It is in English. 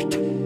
act.